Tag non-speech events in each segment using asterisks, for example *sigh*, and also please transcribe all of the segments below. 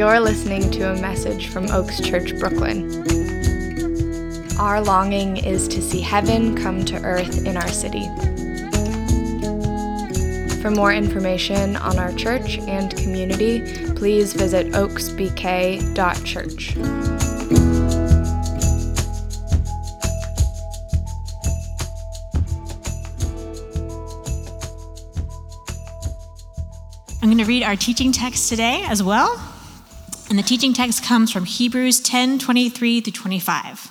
You're listening to a message from Oaks Church, Brooklyn. Our longing is to see heaven come to earth in our city. For more information on our church and community, please visit oaksbk.church. I'm going to read our teaching text today as well. And the teaching text comes from Hebrews 10 23 through 25.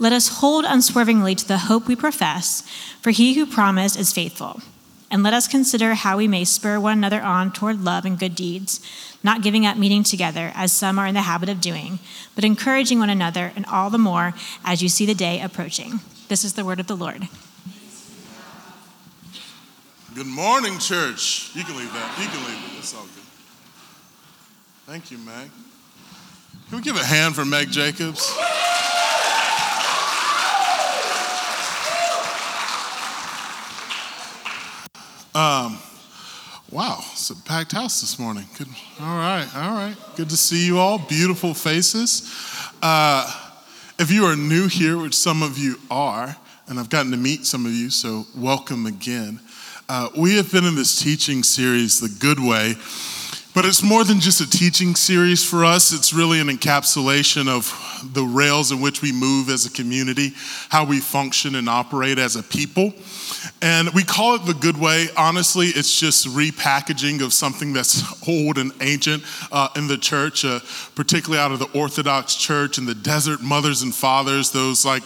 Let us hold unswervingly to the hope we profess, for he who promised is faithful. And let us consider how we may spur one another on toward love and good deeds, not giving up meeting together, as some are in the habit of doing, but encouraging one another, and all the more as you see the day approaching. This is the word of the Lord. Good morning, church. You can leave that. You can leave it. It's all good. Thank you, Meg. Can we give a hand for Meg Jacobs? Um, wow, it's a packed house this morning. Good. All right, all right. Good to see you all. Beautiful faces. Uh, if you are new here, which some of you are, and I've gotten to meet some of you, so welcome again. Uh, we have been in this teaching series, The Good Way, but it's more than just a teaching series for us. It's really an encapsulation of the rails in which we move as a community, how we function and operate as a people. And we call it the good way. Honestly, it's just repackaging of something that's *laughs* old and ancient uh, in the church, uh, particularly out of the Orthodox Church and the desert mothers and fathers, those like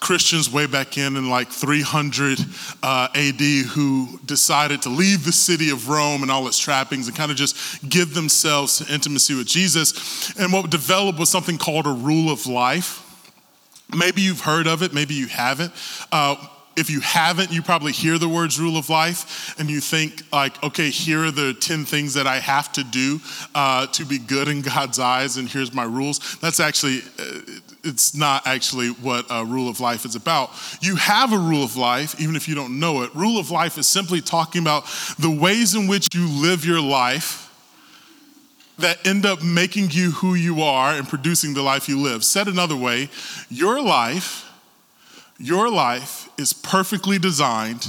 Christians way back in in like 300 uh, AD who decided to leave the city of Rome and all its trappings and kind of just give themselves to intimacy with Jesus. And what developed was something called a rule of life. Maybe you've heard of it, maybe you haven't. Uh, if you haven't, you probably hear the words rule of life and you think, like, okay, here are the 10 things that I have to do uh, to be good in God's eyes, and here's my rules. That's actually, uh, it's not actually what a rule of life is about. You have a rule of life, even if you don't know it. Rule of life is simply talking about the ways in which you live your life that end up making you who you are and producing the life you live. Said another way, your life, your life is perfectly designed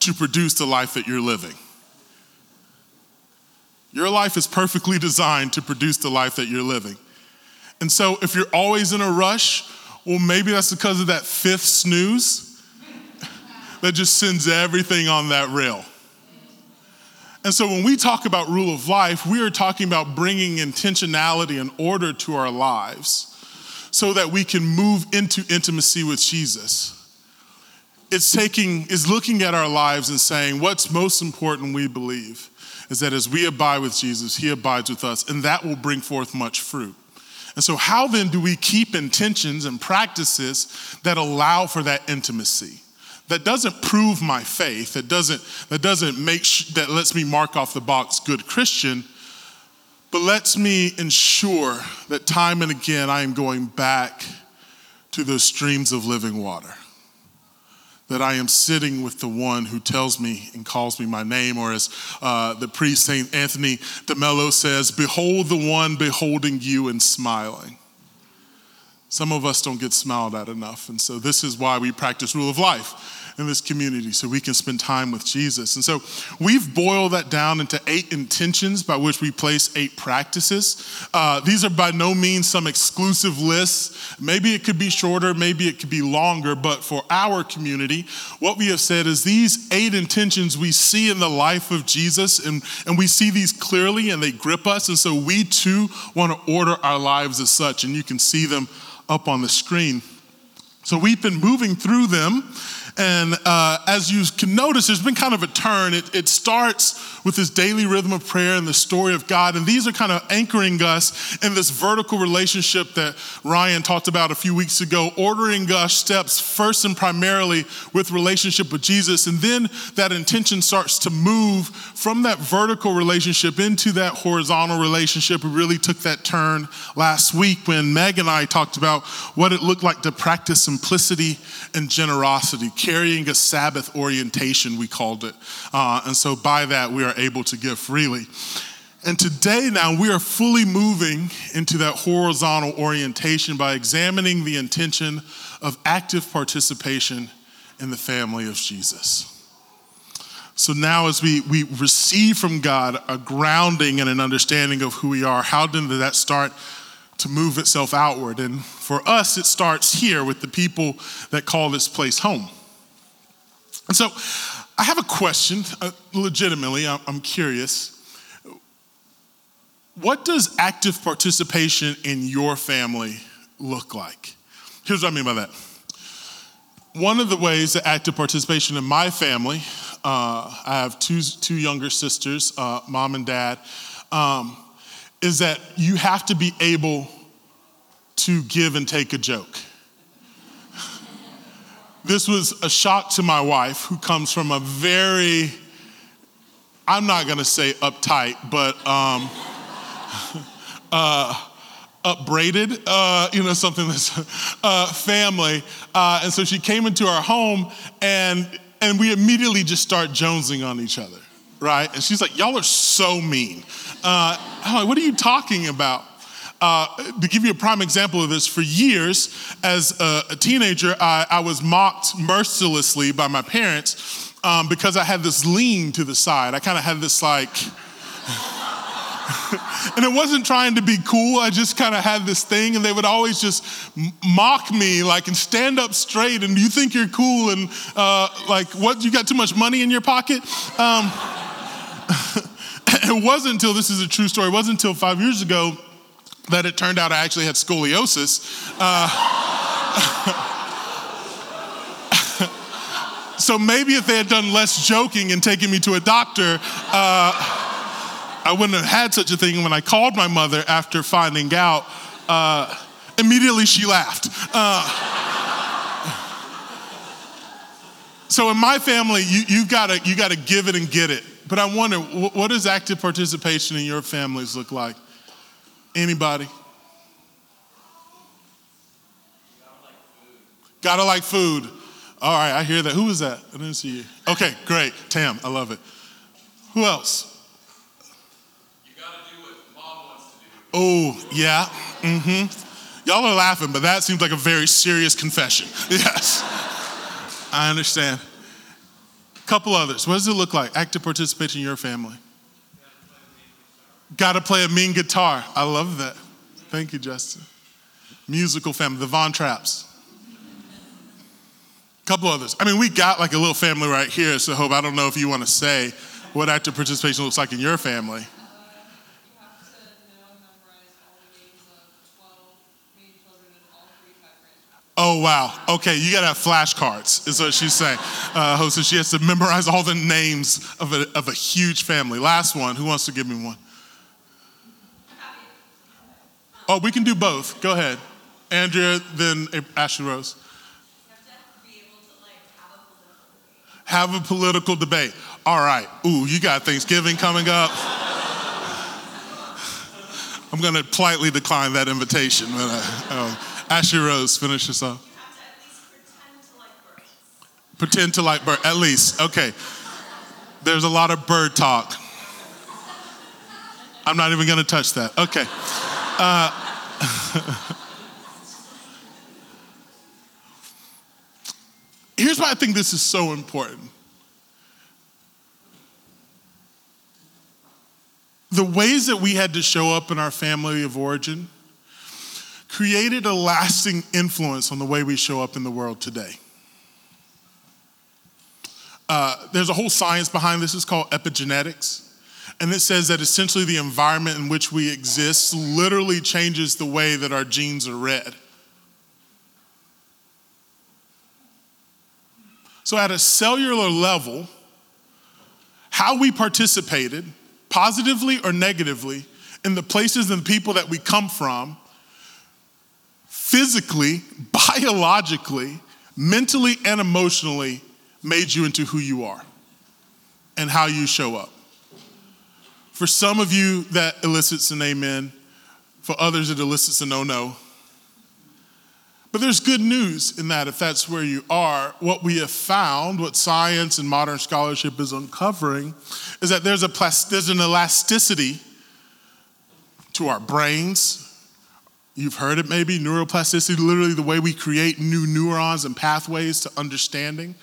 to produce the life that you're living. Your life is perfectly designed to produce the life that you're living. And so if you're always in a rush, well, maybe that's because of that fifth snooze that just sends everything on that rail. And so when we talk about rule of life, we are talking about bringing intentionality and order to our lives so that we can move into intimacy with Jesus. It's taking, is looking at our lives and saying, what's most important we believe is that as we abide with Jesus, he abides with us, and that will bring forth much fruit. And so, how then do we keep intentions and practices that allow for that intimacy? That doesn't prove my faith, that doesn't, that doesn't make, sh- that lets me mark off the box good Christian, but lets me ensure that time and again I am going back to those streams of living water that I am sitting with the one who tells me and calls me my name, or as uh, the priest St. Anthony de Mello says, Behold the one beholding you and smiling. Some of us don't get smiled at enough, and so this is why we practice rule of life in this community so we can spend time with Jesus. And so we've boiled that down into eight intentions by which we place eight practices. Uh, these are by no means some exclusive lists. Maybe it could be shorter, maybe it could be longer, but for our community, what we have said is these eight intentions we see in the life of Jesus, and, and we see these clearly and they grip us. And so we too want to order our lives as such, and you can see them up on the screen. So we've been moving through them and uh, as you can notice, there's been kind of a turn. It, it, starts with this daily rhythm of prayer and the story of God. And these are kind of anchoring us in this vertical relationship that Ryan talked about a few weeks ago, ordering us steps first and primarily with relationship with Jesus. And then that intention starts to move from that vertical relationship into that horizontal relationship. We really took that turn last week when Meg and I talked about what it looked like to practice simplicity and generosity carrying a Sabbath orientation, we called it. Uh, and so by that, we are able to give freely. And today, now, we are fully moving into that horizontal orientation by examining the intention of active participation in the family of Jesus. So now, as we, we receive from God a grounding and an understanding of who we are, how did that start to move itself outward? And for us, it starts here with the people that call this place home. And so, I have a question, uh, legitimately, I'm, I'm curious. What does active participation in your family look like? Here's what I mean by that. One of the ways that active participation in my family, uh, I have two, two younger sisters, uh, mom and dad, um, is that you have to be able to give and take a joke. This was a shock to my wife, who comes from a very, I'm not gonna say uptight, but um, *laughs* uh, upbraided, uh, you know, something that's *laughs* uh, family. Uh, and so she came into our home and, and we immediately just start jonesing on each other, right? And she's like, y'all are so mean. Uh, I'm like, what are you talking about? Uh, to give you a prime example of this, for years as a, a teenager, I, I, was mocked mercilessly by my parents um, because I had this lean to the side. I kind of had this like, *laughs* and it wasn't trying to be cool. I just kind of had this thing, and they would always just mock me, like, and stand up straight. And you think you're cool, and uh, like, what? You got too much money in your pocket? Um, *laughs* it wasn't until this is a true story. It wasn't until five years ago that it turned out I actually had scoliosis. Uh, *laughs* so maybe if they had done less joking and taken me to a doctor. Uh, I wouldn't have had such a thing. When I called my mother after finding out, uh, immediately she laughed. Uh, so in my family, you, you gotta you gotta give it and get it. But I wonder, what does active participation in your families look like? Anybody? Gotta like food. All right, I hear that. Who was that? I didn't see you. Okay, great. Tam, I love it. Who else? You gotta do what mom wants to do. Oh, yeah. Mm-hmm. Y'all are laughing, but that seems like a very serious confession. *laughs* Yes. I understand. Couple others. What does it look like? Active participation in your family. Got to play a mean guitar. I love that. Thank you, Justin. Musical family, the Von Trapps. A couple others. I mean, we got like a little family right here, so Hope, I don't know if you want to say what active participation looks like in your family. Oh, wow. Okay, you gotta have flashcards, is what she's saying. Uh, so she has to memorize all the names of a, of a huge family. Last one, who wants to give me one? Oh, we can do both. Go ahead. Andrea, then Ashley Rose. Have a political debate. All right. Ooh, you got Thanksgiving coming up. I'm going to politely decline that invitation. But, uh, oh. Ashley Rose, finish us off. Pretend to like birds, at least. Okay. There's a lot of bird talk. I'm not even going to touch that. Okay. Uh, *laughs* here's why I think this is so important. The ways that we had to show up in our family of origin created a lasting influence on the way we show up in the world today. Uh, there's a whole science behind this, it's called epigenetics. And it says that essentially the environment in which we exist literally changes the way that our genes are read. So, at a cellular level, how we participated, positively or negatively, in the places and people that we come from physically, *laughs* biologically, mentally, and emotionally made you into who you are and how you show up. For some of you, that elicits an amen. For others, it elicits a no oh no. But there's good news in that if that's where you are, what we have found, what science and modern scholarship is uncovering, is that there's, a, there's an elasticity to our brains. You've heard it maybe, neuroplasticity, literally the way we create new neurons and pathways to understanding.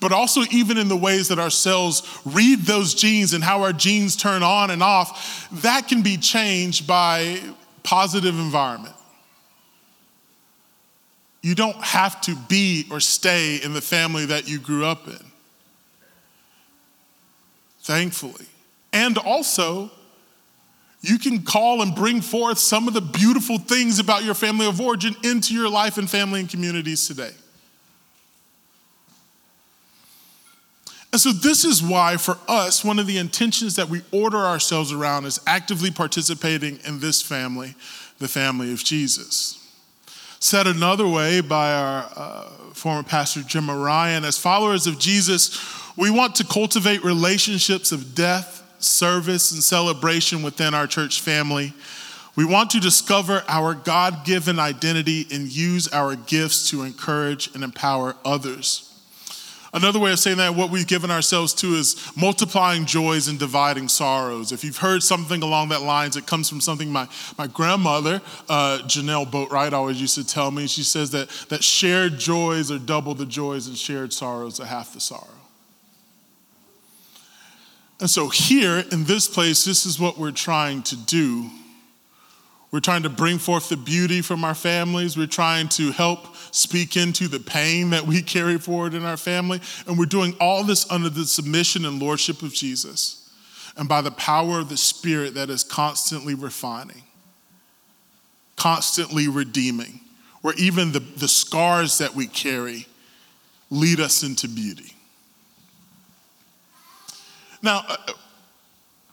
But also, even in the ways that our cells read those genes and how our genes turn on and off, that can be changed by positive environment. You don't have to be or stay in the family that you grew up in. Thankfully. And also, you can call and bring forth some of the beautiful things about your family of origin into your life and family and communities today. And so, this is why, for us, one of the intentions that we order ourselves around is actively participating in this family, the family of Jesus. Said another way by our uh, former pastor Jim Ryan, as followers of Jesus, we want to cultivate relationships of death, service, and celebration within our church family. We want to discover our God given identity and use our gifts to encourage and empower others. Another way of saying that, what we've given ourselves to is multiplying joys and dividing sorrows. If you've heard something along that lines, it comes from something my, my grandmother, uh, Janelle Boatwright, always used to tell me. She says that, that shared joys are double the joys and shared sorrows are half the sorrow. And so, here in this place, this is what we're trying to do. We're trying to bring forth the beauty from our families. We're trying to help speak into the pain that we *laughs* carry forward in our family. And we're doing all this under the submission and lordship of Jesus and by the power of the Spirit that is constantly refining, constantly redeeming, where even the, the scars that we carry lead us into beauty. Now, uh,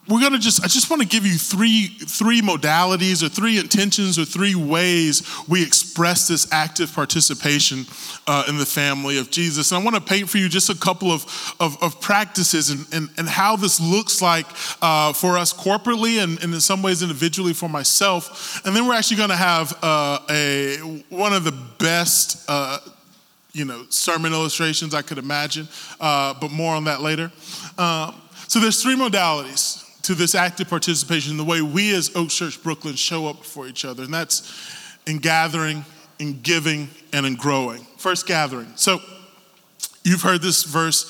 we're going to just i just want to give you three three modalities or three intentions or three ways we express this active participation uh, in the family of jesus. And i want to paint for you just a couple of, of, of practices and, and, and, how this looks like uh, for us corporately and, and, in some ways individually for myself. And then we're actually going to have uh, a one of the best uh, you know sermon illustrations i could imagine uh, but more on that later. Um, so there's three modalities to this active participation, the way we as Oaks Church Brooklyn show up for each other, and that's in gathering, in giving, and in growing. First, gathering. So you've heard this verse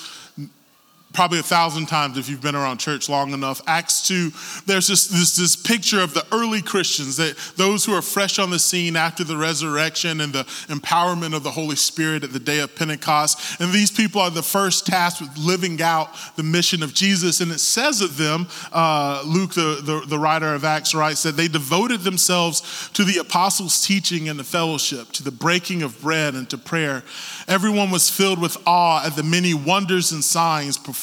probably a thousand times if you've been around church long enough. Acts 2, there's this, this, this picture of the early Christians, that those who are fresh on the scene after the resurrection and the empowerment of the Holy Spirit at the day of Pentecost. And these people are the first tasked with living out the mission of Jesus. And it says of them, uh, Luke, the, the, the writer of Acts, writes that they devoted themselves to the apostles' teaching and the fellowship, to the breaking of bread and to prayer. Everyone was filled with awe at the many wonders and signs performed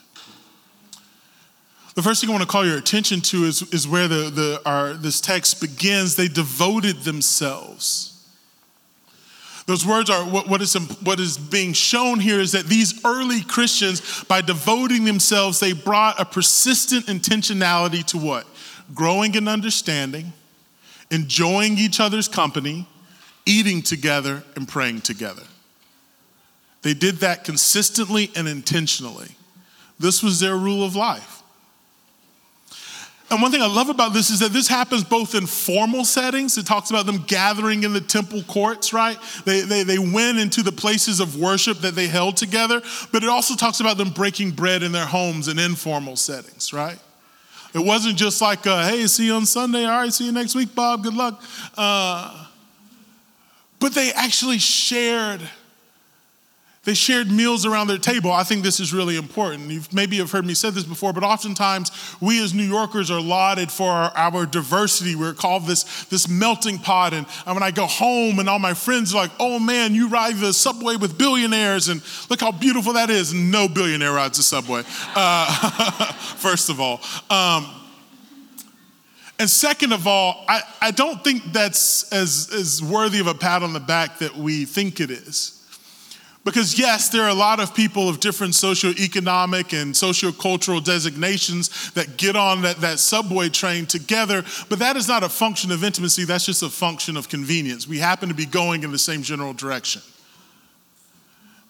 The first thing I want to call your attention to is, is where the, the, our, this text begins. They devoted themselves. Those words are what, what, is, what is being shown here is that these early Christians, by devoting themselves, they brought a persistent intentionality to what? Growing in understanding, enjoying each other's company, eating together, and praying together. They did that consistently and intentionally. This was their rule of life. And one thing I love about this is that this happens both in formal settings. It talks about them gathering in the temple courts, right? They, they, they went into the places of worship that they held together, but it also talks about them breaking bread in their homes in informal settings, right? It wasn't just like, uh, hey, see you on Sunday. All right, see you next week, Bob. Good luck. Uh, but they actually shared they shared meals around their table. I think this is really important. You've maybe have heard me say this before, but oftentimes we as New Yorkers are lauded for our, our diversity. We're called this, this melting pot. And, when I go home and all my friends are like, oh man, you ride the subway with billionaires and look how beautiful that is. No billionaire rides the subway, *laughs* uh, *laughs* first of all. Um, And second of all, I, I don't think that's as, as worthy of a pat on the back that we think it is. Because, yes, there are a lot of people of different socioeconomic and sociocultural designations that get on that, that subway train together, but that is not a function of intimacy, that's just a function of convenience. We happen to be going in the same general direction.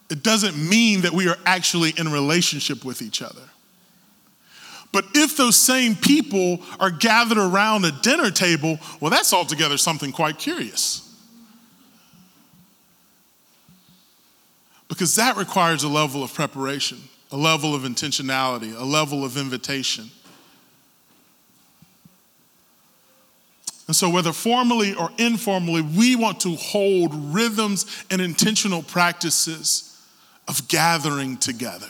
It doesn't mean that we are actually in relationship with each other. But if those same people are gathered around a dinner table, well, that's altogether something quite curious. Because that requires a level of preparation, a level of intentionality, a level of invitation. And so, whether formally or informally, we want to hold rhythms and intentional practices of gathering together.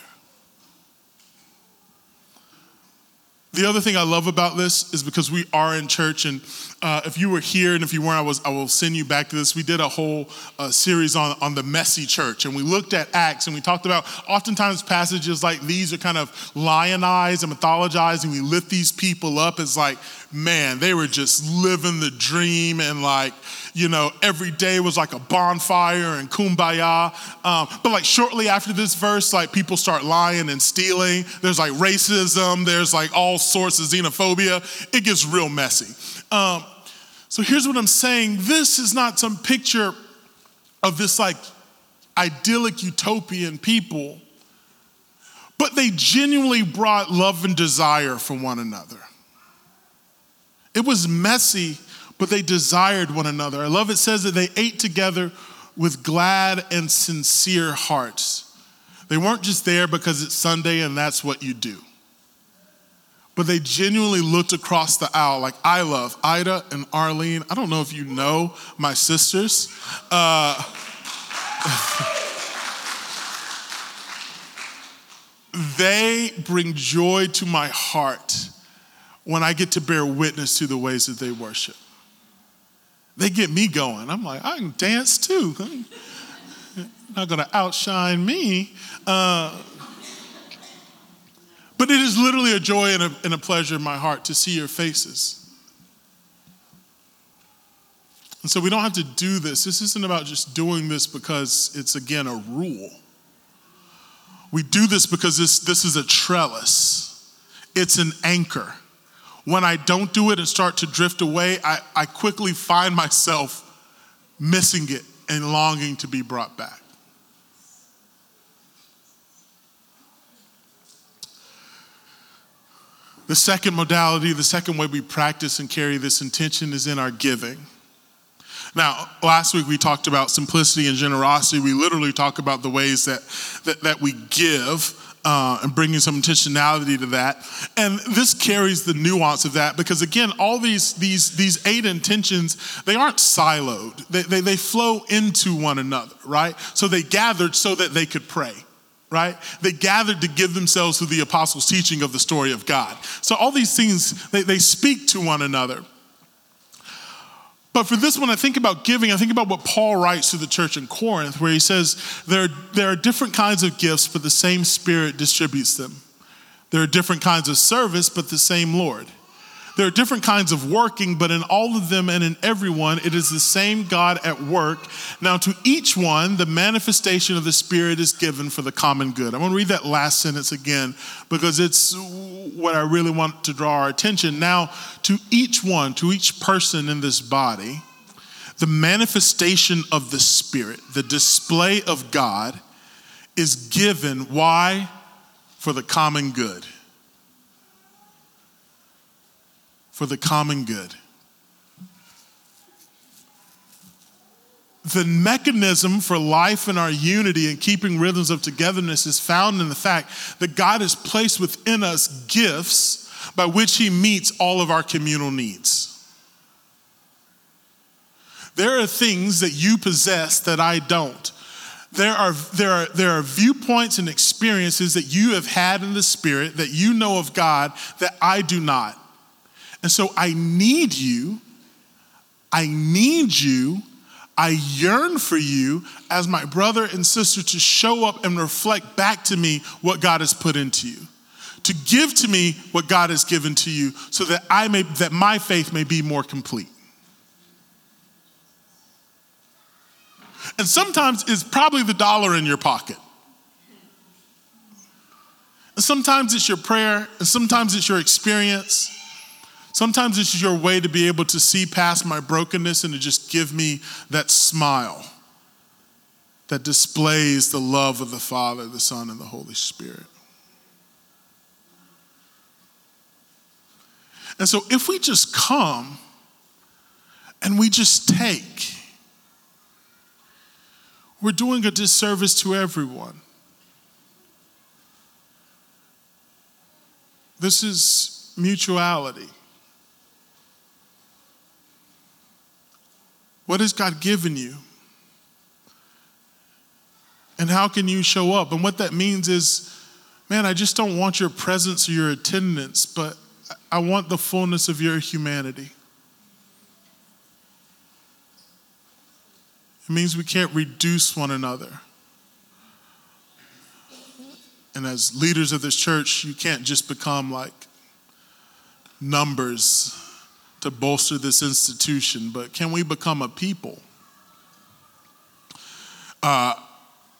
The other thing I love about this is because we are in church, and uh, if you were here and if you weren't, I, was, I will send you back to this. We did a whole uh, series on, on the messy church, and we looked at Acts, and we talked about oftentimes passages like these are kind of lionized and mythologized, and we lift these people up as like, man, they were just living the dream, and like, you know, every day was like a bonfire and kumbaya. Um, but like shortly after this verse, like people start lying and stealing. There's like racism, there's like all sorts of xenophobia. It gets real messy. Um, so here's what I'm saying this is not some picture of this like idyllic utopian people, but they genuinely brought love and desire for one another. It was messy but they desired one another. I love it says that they ate together with glad and sincere hearts. They weren't just there because it's Sunday and that's what you do. But they genuinely looked across the aisle like I love Ida and Arlene. I don't know if you know my sisters. Uh, *laughs* they bring joy to my heart when I get to bear witness to the ways that they worship. They get me going. I'm like, I can dance too. *laughs* Not to outshine me. Uh, but it is literally a joy and a, and a pleasure in my heart to see your faces. And so we don't have to do this. This isn't about just doing this because it's, again, a rule. We do this because this, this is a trellis, it's an anchor. When I don't do it and start to drift away, I, I quickly find myself missing it and longing to be brought back. The second modality, the second way we practice and carry this intention is in our giving. Now, last week we talked about simplicity and generosity. We literally talk about the ways that, that, that we give uh, and bringing some intentionality to that. And this carries the nuance of that because again, all these these these eight intentions they aren't siloed. They, they, they flow into one another, right? So they gathered so that they could pray right? They gathered to give themselves to the apostles' teaching of the story of God. So all these things, they, they speak to one another. But for this one, I think about giving, I think about what Paul writes to the church in Corinth, where he says there, there are different kinds of gifts, but the same Spirit distributes them. There are different kinds of service, but the same Lord. There are different kinds of working, but in all of them and in everyone, it is the same God at work. Now, to each one, the manifestation of the Spirit is given for the common good. I'm going to read that last sentence again because it's what I really want to draw our attention. Now, to each one, to each person in this body, the manifestation of the Spirit, the display of God, is given. Why? For the common good. For the common good. The mechanism for life and our unity and keeping rhythms of togetherness is found in the fact that God has placed within us gifts by which He meets all of our communal needs. There are things that you possess that I don't. There are, there, are, there are viewpoints and experiences that you have had in the Spirit that you know of God that I do not. And so I need you. I need you. I yearn for you as my brother and sister to show up and reflect back to me what God has put into you, to give to me what God has given to you so that I may that my faith may be more complete. And sometimes it's probably the dollar in your pocket. And sometimes it's your prayer, and sometimes it's your experience. Sometimes it's your way to be able to see past my brokenness and to just give me that smile that displays the love of the Father, the Son, and the Holy Spirit. And so if we just come and we just take, we're doing a disservice to everyone. This is mutuality. What has God given you? And how can you show up? And what that means is, man, I just don't want your presence or your attendance, but I want the fullness of your humanity. It means we can't reduce one another. And as leaders of this church, you can't just become like numbers to bolster this institution, but can we become a people? Uh,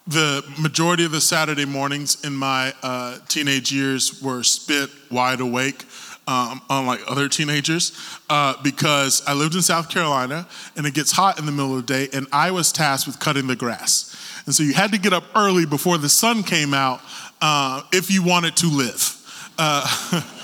the majority of the Saturday mornings in my uh, teenage years were spent wide awake, um, unlike other teenagers, uh, because I lived in South Carolina and it gets hot in the middle of the day, and I was tasked with cutting the grass. And so you had to get up early before the sun came out uh, if you wanted to live. *laughs*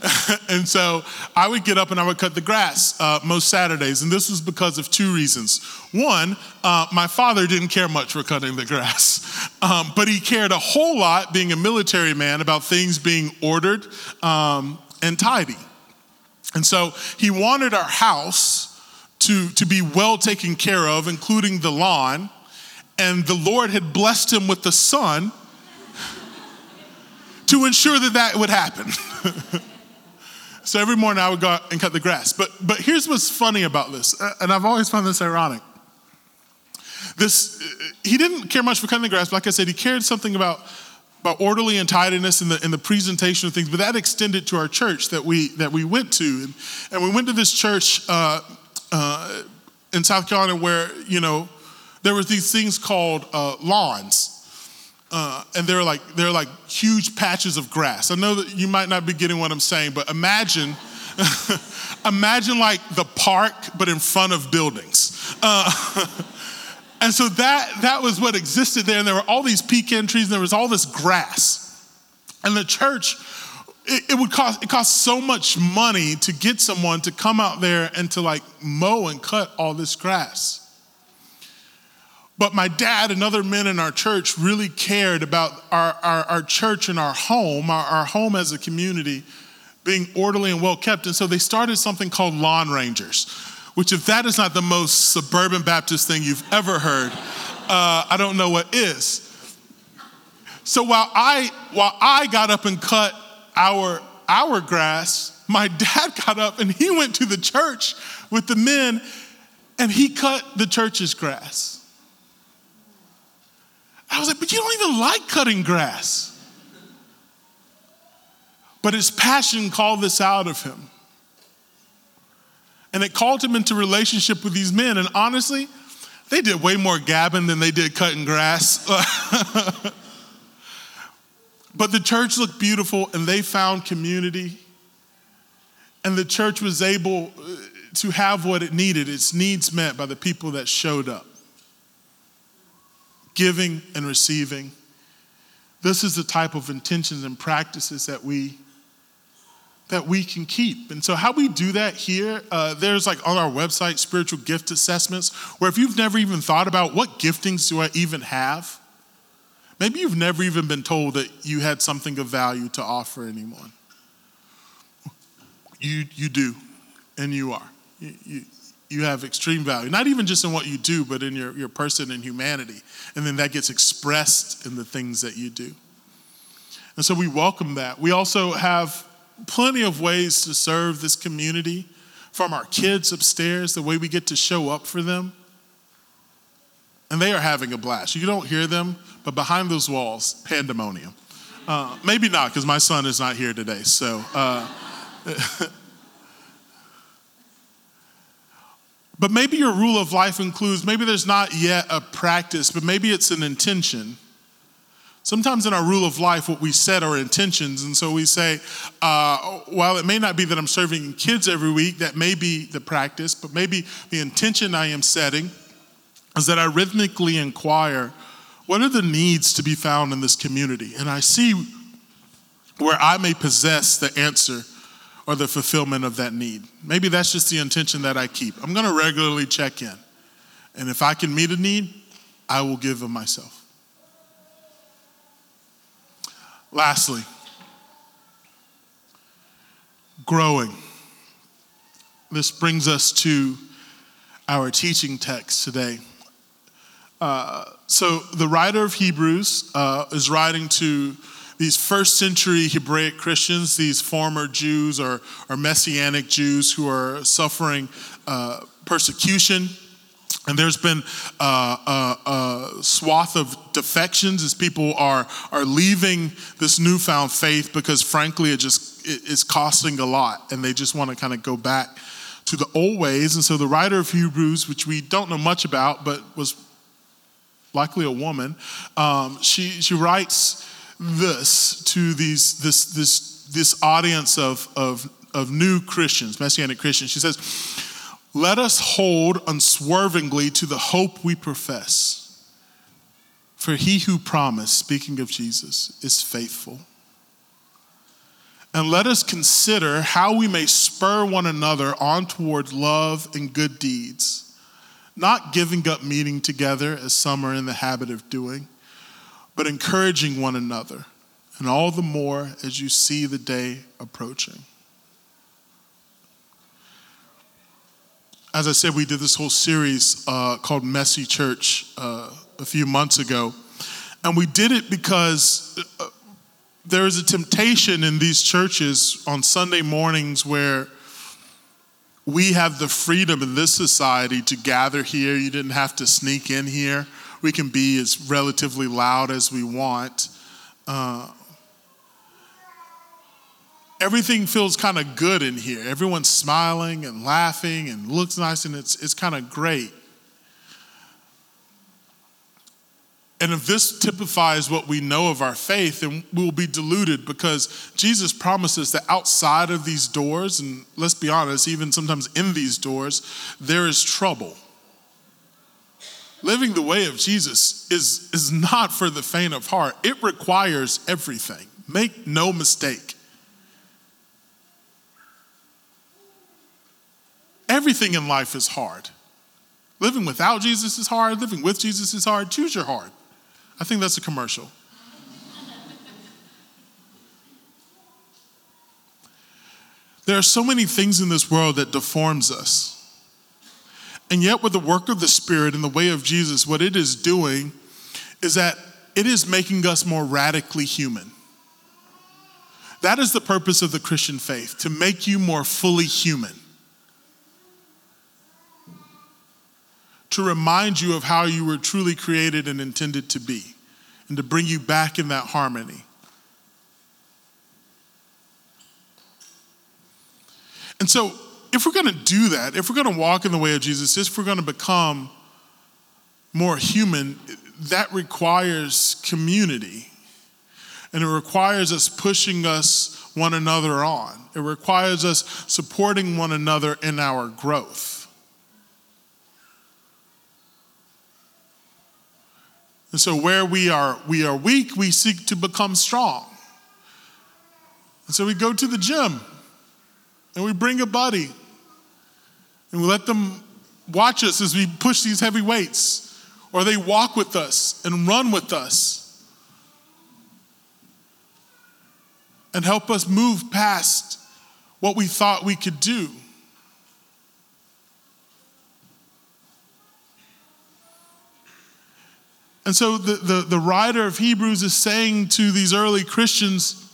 *laughs* And so I would get up and I would cut the grass uh, most Saturdays. And this was because of two reasons. One, uh, my father didn't care much for cutting the grass, *laughs* um, but he cared a whole lot, being a military man, about things being ordered um, and tidy. And so he wanted our house to, to be well taken care of, including the lawn. And the Lord had blessed him with the son *laughs* to ensure that that would happen. So every morning I would go out and cut the grass. But, but here's what's funny about this, uh, and I've always found this ironic. This, uh, he didn't care much for cutting the grass, but like I said, he cared something about, about orderly and tidiness in the, in the presentation of things, but that extended to our church that we, that we went to. And, and we went to this church uh, uh, in South Carolina where, you know, there were these things called uh, lawns uh, and they're like they're like huge patches of grass. I know that you might not be getting what I'm saying, but imagine, *laughs* imagine like the park, but in front of buildings. Uh, *laughs* and so that that was what existed there. And there were all these pecan trees, and there was all this grass. And the church, it, it would cost it cost so much money to get someone to come out there and to like mow and cut all this grass. But my dad and other men in our church really cared about our, our, our church and our home, our, our home as a community, being orderly and well kept. And so they started something called Lawn Rangers, which, if that is not the most suburban Baptist thing you've ever heard, uh, I don't know what is. So while I, while I got up and cut our, our grass, my dad *laughs* got up and he went to the church with the men and he cut the church's grass. I was like, but you don't even like cutting grass. But his passion called this out of him. And it called him into relationship with these men. And honestly, they did way more gabbing than they did cutting grass. *laughs* but the church looked beautiful and they found community. And the church was able uh, to have what it needed, its needs met by the people that showed up giving and receiving. This is the type of intentions and practices that we that we can keep. And so, how we do that here, uh, there's like on our website spiritual gift assessments, where if you've never even thought about what giftings do I even have, maybe you've never even been told that you had something of value to offer anyone. You, you do, and you are. You, you have extreme value, not even just in what you do, but in your, your person and humanity. And then that gets expressed in the things that you do. And so we welcome that. We also have plenty of ways to serve this community from our kids upstairs, the way we get to show up for them. And they are having a blast. You don't hear them, but behind those walls, pandemonium. Uh, maybe not, because my son is not here today. So, uh, *laughs* but maybe your rule of life includes maybe there's not yet a practice, but maybe it's an intention. Sometimes in our rule of life, what we set are intentions. And so we say, uh, while it may not be that I'm serving kids every week, that may be the practice, but maybe the intention I am setting is that I rhythmically inquire what are the needs to be found in this community? And I see where I may possess the answer or the fulfillment of that need. Maybe that's just the intention that I keep. I'm going to regularly check in. And if I can meet a need, I will give of myself. Lastly, growing. This brings us to our teaching text today. Uh, so, the writer of Hebrews uh, is writing to these first century Hebraic Christians, these former Jews or, or Messianic Jews who are suffering uh, persecution. And there's been uh, a, a, swath of defections as people are, are leaving this newfound faith because, frankly, it just it, it's costing a lot, and they just want to kind of go back to the old ways. And so, the writer of Hebrews, which we don't know much about, but was likely a woman, um, she, she writes this to these, this, this, this audience of, of, of new Christians, Messianic Christians. She says, Let us hold unswervingly to the hope we profess. For he who promised, speaking of Jesus, is faithful. And let us consider how we may spur one another on toward love and good deeds not giving up meeting together as some are in the habit of doing, but encouraging one another, and all the more as you see the day approaching. As I said, we did this whole series uh, called Messy Church uh, a few months ago. And we did it because uh, there is a temptation in these churches on Sunday mornings where we have the freedom in this society to gather here. You didn't have to sneak in here. We can be as relatively loud as we want. Uh, everything feels kind of good in here. Everyone's smiling and laughing and looks nice, and it's, it's kind of great. And if this typifies what we know of our faith, then we'll be deluded because Jesus promises that outside of these doors, and let's be honest, even sometimes in these doors, there is trouble. Living the way of Jesus is, is not for the faint of heart, it requires everything. Make no mistake. Everything in life is hard. Living without Jesus is hard, living with Jesus is hard. Choose your heart. I think that's a commercial. there are so many things in this world that deforms us. And yet, with the work of the Spirit and the way of Jesus, what it is doing is that it is making us more radically human. That is the purpose of the Christian faith, to make you more fully human. to remind you of how you were truly created and intended to be, and to bring you back in that harmony. And so, if we're going to do that, if we're going to walk in the way of Jesus, if we're going to become more human, that requires community. And it requires us pushing us one another on. It requires us supporting one another in our growth. And so where we are we are weak, we seek to become strong. And so we go to the gym and we bring a buddy and we let them watch us as we push these heavy weights or they walk with us and run with us and help us move past what we thought we could do. And so the, the, the writer of Hebrews is saying to these early Christians,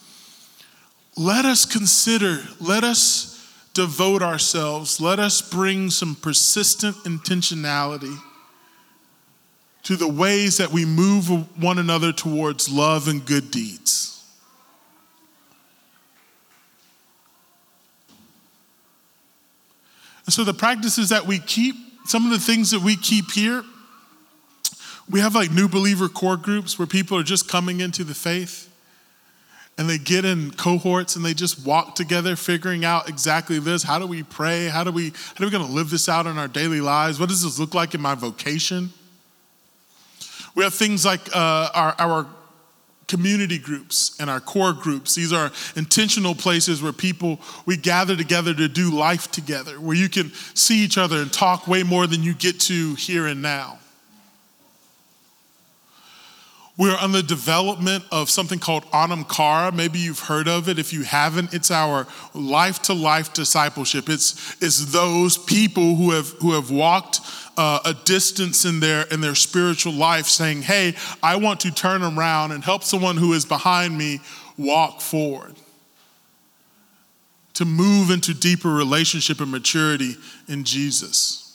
let us consider, let us devote ourselves, let us bring some persistent intentionality to the ways that we move one another towards love and good deeds. And so the practices that we keep, some of the things that we keep here, we have like new believer core groups where people are just coming into the faith and they get in cohorts and they just walk together figuring out exactly this. How do we pray? How do we how are we going to live this out in our daily lives? What does this look like in my vocation? We have things like uh, our, our community groups and our core groups. These are intentional places where people we gather together to do life together where you can see each other and talk way more than you get to here and now we're on the development of something called Anam Cara. Maybe you've heard of it. If you haven't, it's our life to life discipleship. It's, it's those people who have, who have walked uh, a distance in their, in their spiritual life saying, Hey, I want to turn around and help someone who is behind me walk forward. To move into deeper relationship and maturity in Jesus.